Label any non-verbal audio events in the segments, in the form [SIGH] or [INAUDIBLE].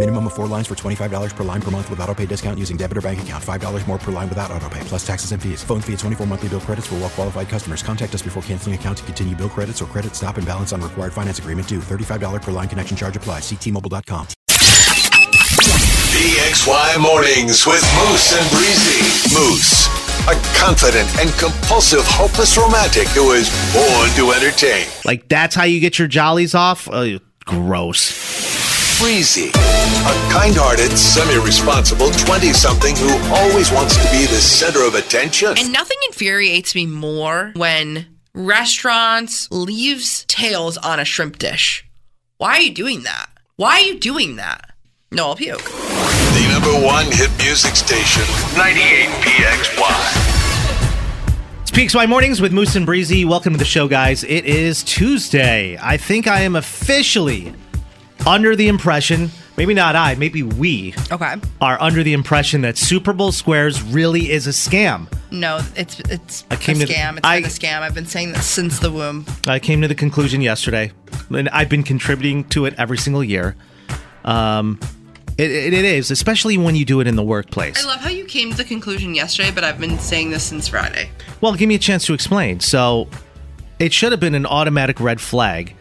Minimum of four lines for $25 per line per month with auto pay discount using debit or bank account. $5 more per line without auto pay, plus taxes and fees. Phone fee at 24 monthly bill credits for well qualified customers. Contact us before canceling account to continue bill credits or credit stop and balance on required finance agreement due. $35 per line connection charge applies. Ctmobile.com. PXY Mornings with Moose and Breezy. Moose, a confident and compulsive, hopeless romantic who is born to entertain. Like that's how you get your jollies off? Oh, gross. Breezy, a kind-hearted, semi-responsible 20-something who always wants to be the center of attention. And nothing infuriates me more when restaurants leaves tails on a shrimp dish. Why are you doing that? Why are you doing that? No, I'll puke. The number one hit music station, 98 PXY. It's PXY Mornings with Moose and Breezy. Welcome to the show, guys. It is Tuesday. I think I am officially under the impression, maybe not I, maybe we Okay. are under the impression that Super Bowl squares really is a scam. No, it's it's I came a to the- scam. It's I- been a scam. I've been saying this since the womb. I came to the conclusion yesterday, and I've been contributing to it every single year. Um, it, it, it is, especially when you do it in the workplace. I love how you came to the conclusion yesterday, but I've been saying this since Friday. Well, give me a chance to explain. So, it should have been an automatic red flag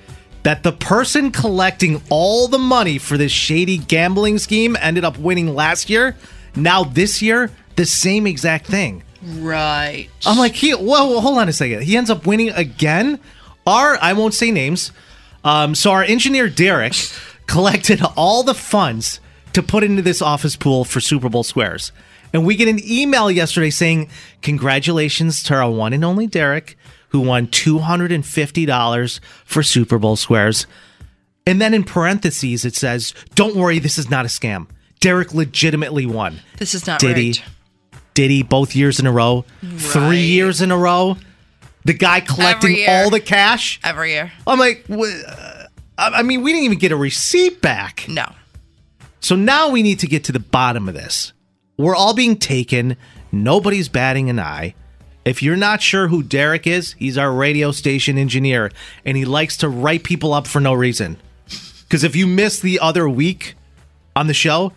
that the person collecting all the money for this shady gambling scheme ended up winning last year. Now, this year, the same exact thing. Right. I'm like, he, whoa, hold on a second. He ends up winning again. Our, I won't say names. Um, so our engineer Derek [LAUGHS] collected all the funds to put into this office pool for Super Bowl squares. And we get an email yesterday saying, Congratulations to our one and only Derek, who won $250 for Super Bowl squares. And then in parentheses, it says, Don't worry, this is not a scam. Derek legitimately won. This is not Did he? right. Did he both years in a row? Three years in a row? The guy collecting all the cash? Every year. I'm like, I mean, we didn't even get a receipt back. No. So now we need to get to the bottom of this. We're all being taken. Nobody's batting an eye. If you're not sure who Derek is, he's our radio station engineer, and he likes to write people up for no reason. Because if you missed the other week on the show,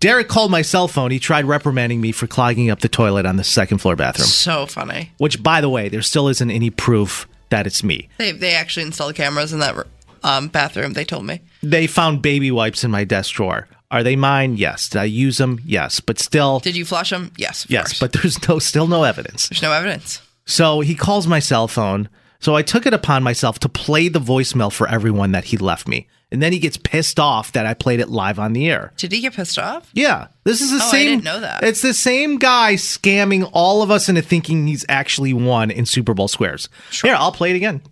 Derek called my cell phone. He tried reprimanding me for clogging up the toilet on the second floor bathroom. So funny. Which, by the way, there still isn't any proof that it's me. They they actually installed cameras in that um, bathroom. They told me. They found baby wipes in my desk drawer. Are they mine? Yes. Did I use them? Yes. But still, Did you flush them? Yes. Of yes. course. But there's no still no evidence. there's no evidence. So he calls my cell phone. So I took it upon myself to play the voicemail for everyone that he left me. And then he gets pissed off that I played it live on the air. Did he get pissed off? Yeah, this is the Oh, I same. didn't know that. It's the same guy scamming all of us into thinking he's actually won in Super Bowl squares. Here, I'll play it again.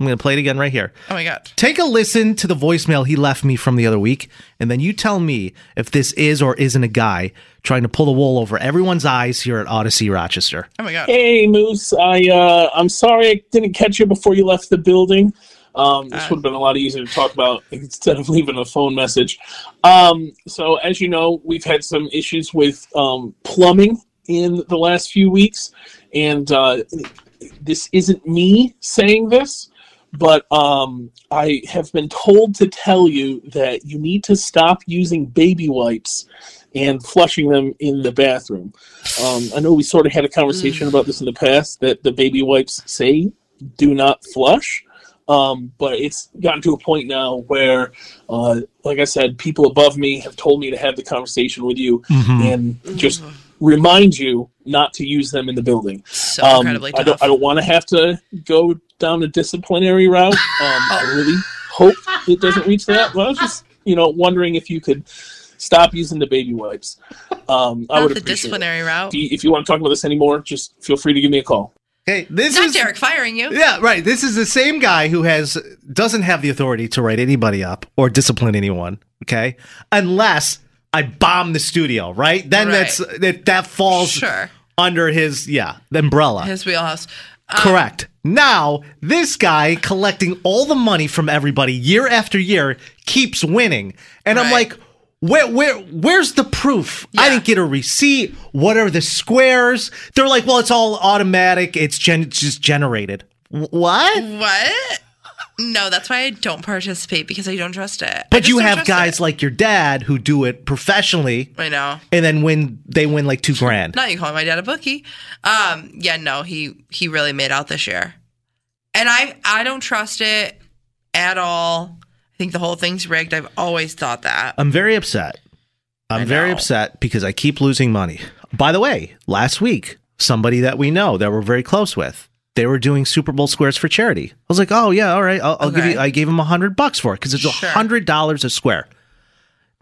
I'm going to play it again right here. Oh my god. Take a listen to the voicemail he left me from the other week, and then you tell me if this is or isn't a guy trying to pull the wool over everyone's eyes here at Audacy Rochester. Oh my god. Hey Moose, I uh, I'm sorry I didn't catch you before you left the building. Um, this Uh. would have been a lot easier to talk about [LAUGHS] instead of leaving a phone message. Um, so as you know, we've had some issues with um, plumbing in the last few weeks, and uh, this isn't me saying this, but um, I have been told to tell you that you need to stop using baby wipes and flushing them in the bathroom. Um, I know we sort of had a conversation about this in the past that the baby wipes say do not flush. Um, but it's gotten to a point now where, uh, like I said, people above me have told me to have the conversation with you Mhm. and just remind you not to use them in the building. So Um, incredibly I tough. don't, I don't want to have to go down a disciplinary route. [LAUGHS] Um, I really hope it doesn't reach that. But I was just you know, wondering if you could stop using the baby wipes. Um, I would the appreciate it. disciplinary route. If you, if you want to talk about this anymore, just feel free to give me a call. Hey, this Not is Derek firing you. Yeah, right. This is the same guy who has doesn't have the authority to write anybody up or discipline anyone. Okay, unless I bomb the studio, right? Then Right. that's that that falls Sure. under his yeah umbrella. His wheelhouse. Um, Correct. Now this guy collecting all the money from everybody year after year keeps winning, and I'm like. Where, where, where's the proof? I didn't get a receipt. What are the squares? They're like, well, it's all automatic. It's gen- just generated. What? What? No, that's why I don't participate because I don't trust it. But you have guys it. like your dad who do it professionally I know. and then when they win like two grand. Not you calling my dad a bookie. Um, yeah, no, he he really made out this year, and I I don't trust it at all. I think the whole thing's rigged. I've always thought that. I'm very upset. I'm very upset because I keep losing money. By the way, last week, somebody that we know that we're very close with, they were doing Super Bowl squares for charity. I was like, oh yeah, all right, I'll, I'll give you. I gave him a hundred bucks for it because it's a Sure. hundred dollars a square.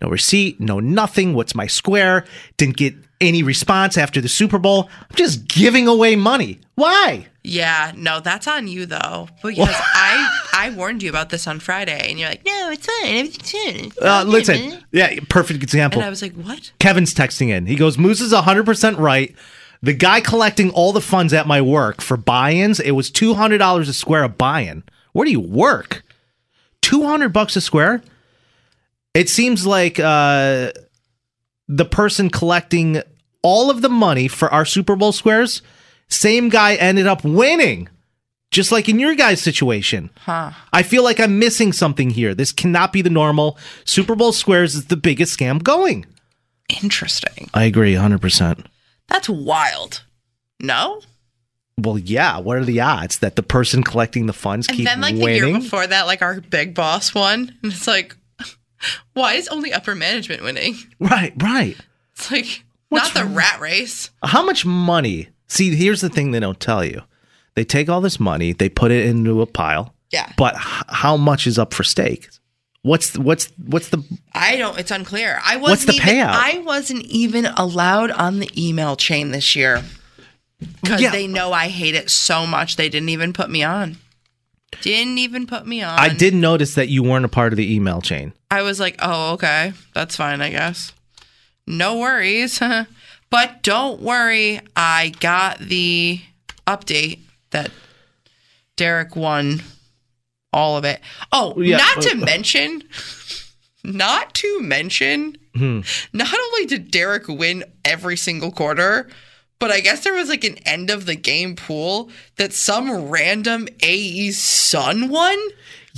No receipt, no nothing. What's my square? Didn't get any response after the Super Bowl. I'm just giving away money. Why? Yeah, no, that's on you though, because [LAUGHS] I I warned you about this on Friday, and you're like, no, it's fine, everything's fine. Uh, listen, yeah, perfect example. And I was like, what? Kevin's texting in. He goes, Moose is 100% right. The guy collecting all the funds at my work for buy ins, it was $200 a square a buy in. Where do you work? 200 bucks a square? It seems like uh, the person collecting all of the money for our Super Bowl squares, same guy ended up winning. Just like in your guys' situation. Huh. I feel like I'm missing something here. This cannot be the normal. Super Bowl squares is the biggest scam going. Interesting. I agree 100%. That's wild. No. Well, yeah. What are the odds that the person collecting the funds And keep then like the year winning? before that, like our big boss won, and it's like, [LAUGHS] why is only upper management winning? Right, right. It's like What's not the rat race. How much money? See, here's the thing they don't tell you. They take all this money, they put it into a pile. Yeah. But h- how much is up for stake? What's the, what's what's the I don't. It's unclear. I wasn't What's the even, payout? I wasn't even allowed on the email chain this year because Yeah. they know I hate it so much. They didn't even put me on. Didn't even put me on. I did notice that you weren't a part of the email chain. I was like, oh, okay, that's fine, I guess. No worries. [LAUGHS] but don't worry, I got the update that Derek won all of it. Oh, Yeah, not to mention, not to mention, Hmm. not only did Derek win every single quarter, but I guess there was like an end of the game pool that some random AE's son won.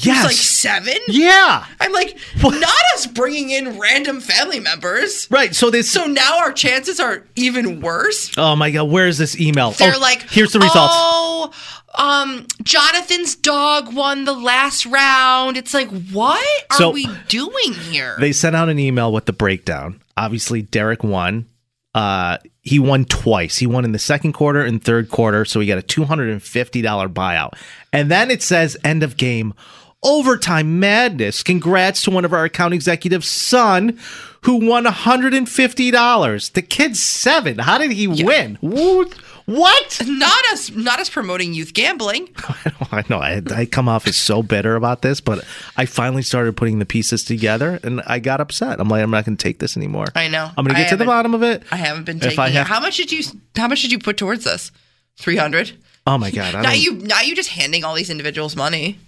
Yes. like seven. Yeah. I'm like, not us bringing in random family members. Right. So this So now our chances are even worse. Oh my god, where is this email? They're Oh, like, here's the results. Oh, um, Jonathan's dog won the last round. It's like, what are So- we doing here? They sent out an email with the breakdown. Obviously, Derek won. Uh, he won twice. He won in the second quarter and third quarter, so he got a two hundred and fifty dollar buyout. And then it says end of game, overtime madness. Congrats to one of our account executives' son, who won one hundred and fifty dollars. The kid's seven. How did he win? What? What? not us, not us promoting youth gambling. [LAUGHS] I know I, I come off as so bitter about this, but I finally started putting the pieces together, and I got upset. I'm like, I'm not going to take this anymore. I know. I'm going to get to the bottom of it. I haven't been taking have- How much did you? How much did you put towards this? Three hundred. Oh my god! Now you, now you just handing all these individuals money,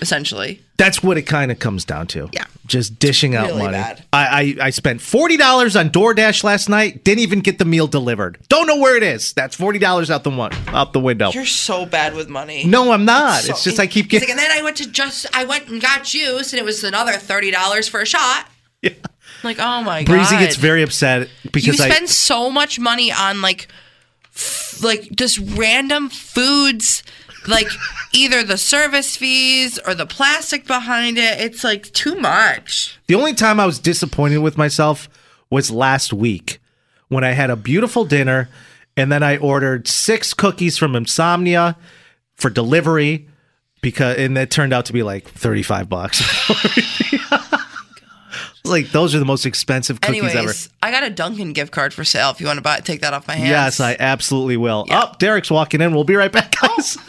essentially. That's what it kind of comes down to. Yeah. just dishing out Really money. bad. I, I I spent forty dollars on DoorDash last night. Didn't even get the meal delivered. Don't know where it is. That's forty dollars out the one out the window. You're so bad with money. no, I'm not. So- it's just I keep getting. like, and then I went to just, I went and got juice, and it was another thirty dollars for a shot. [LAUGHS] Yeah. Like, oh my Breezy god, gets very upset You because I spend so much money on like, f- like just random foods, like either the service fees or the plastic behind it. It's like too much. The only time I was disappointed with myself was last week when I had a beautiful dinner and then I ordered six cookies from Insomnia for delivery because and that turned out to be like 35 bucks. [LAUGHS] Like those are the most expensive cookies Anyways, ever. I got a Dunkin' gift card for sale. If you want to buy, it, take that off my hands. Yes, I absolutely will. Up, Derek's walking in. We'll be right back, oh. guys. [LAUGHS]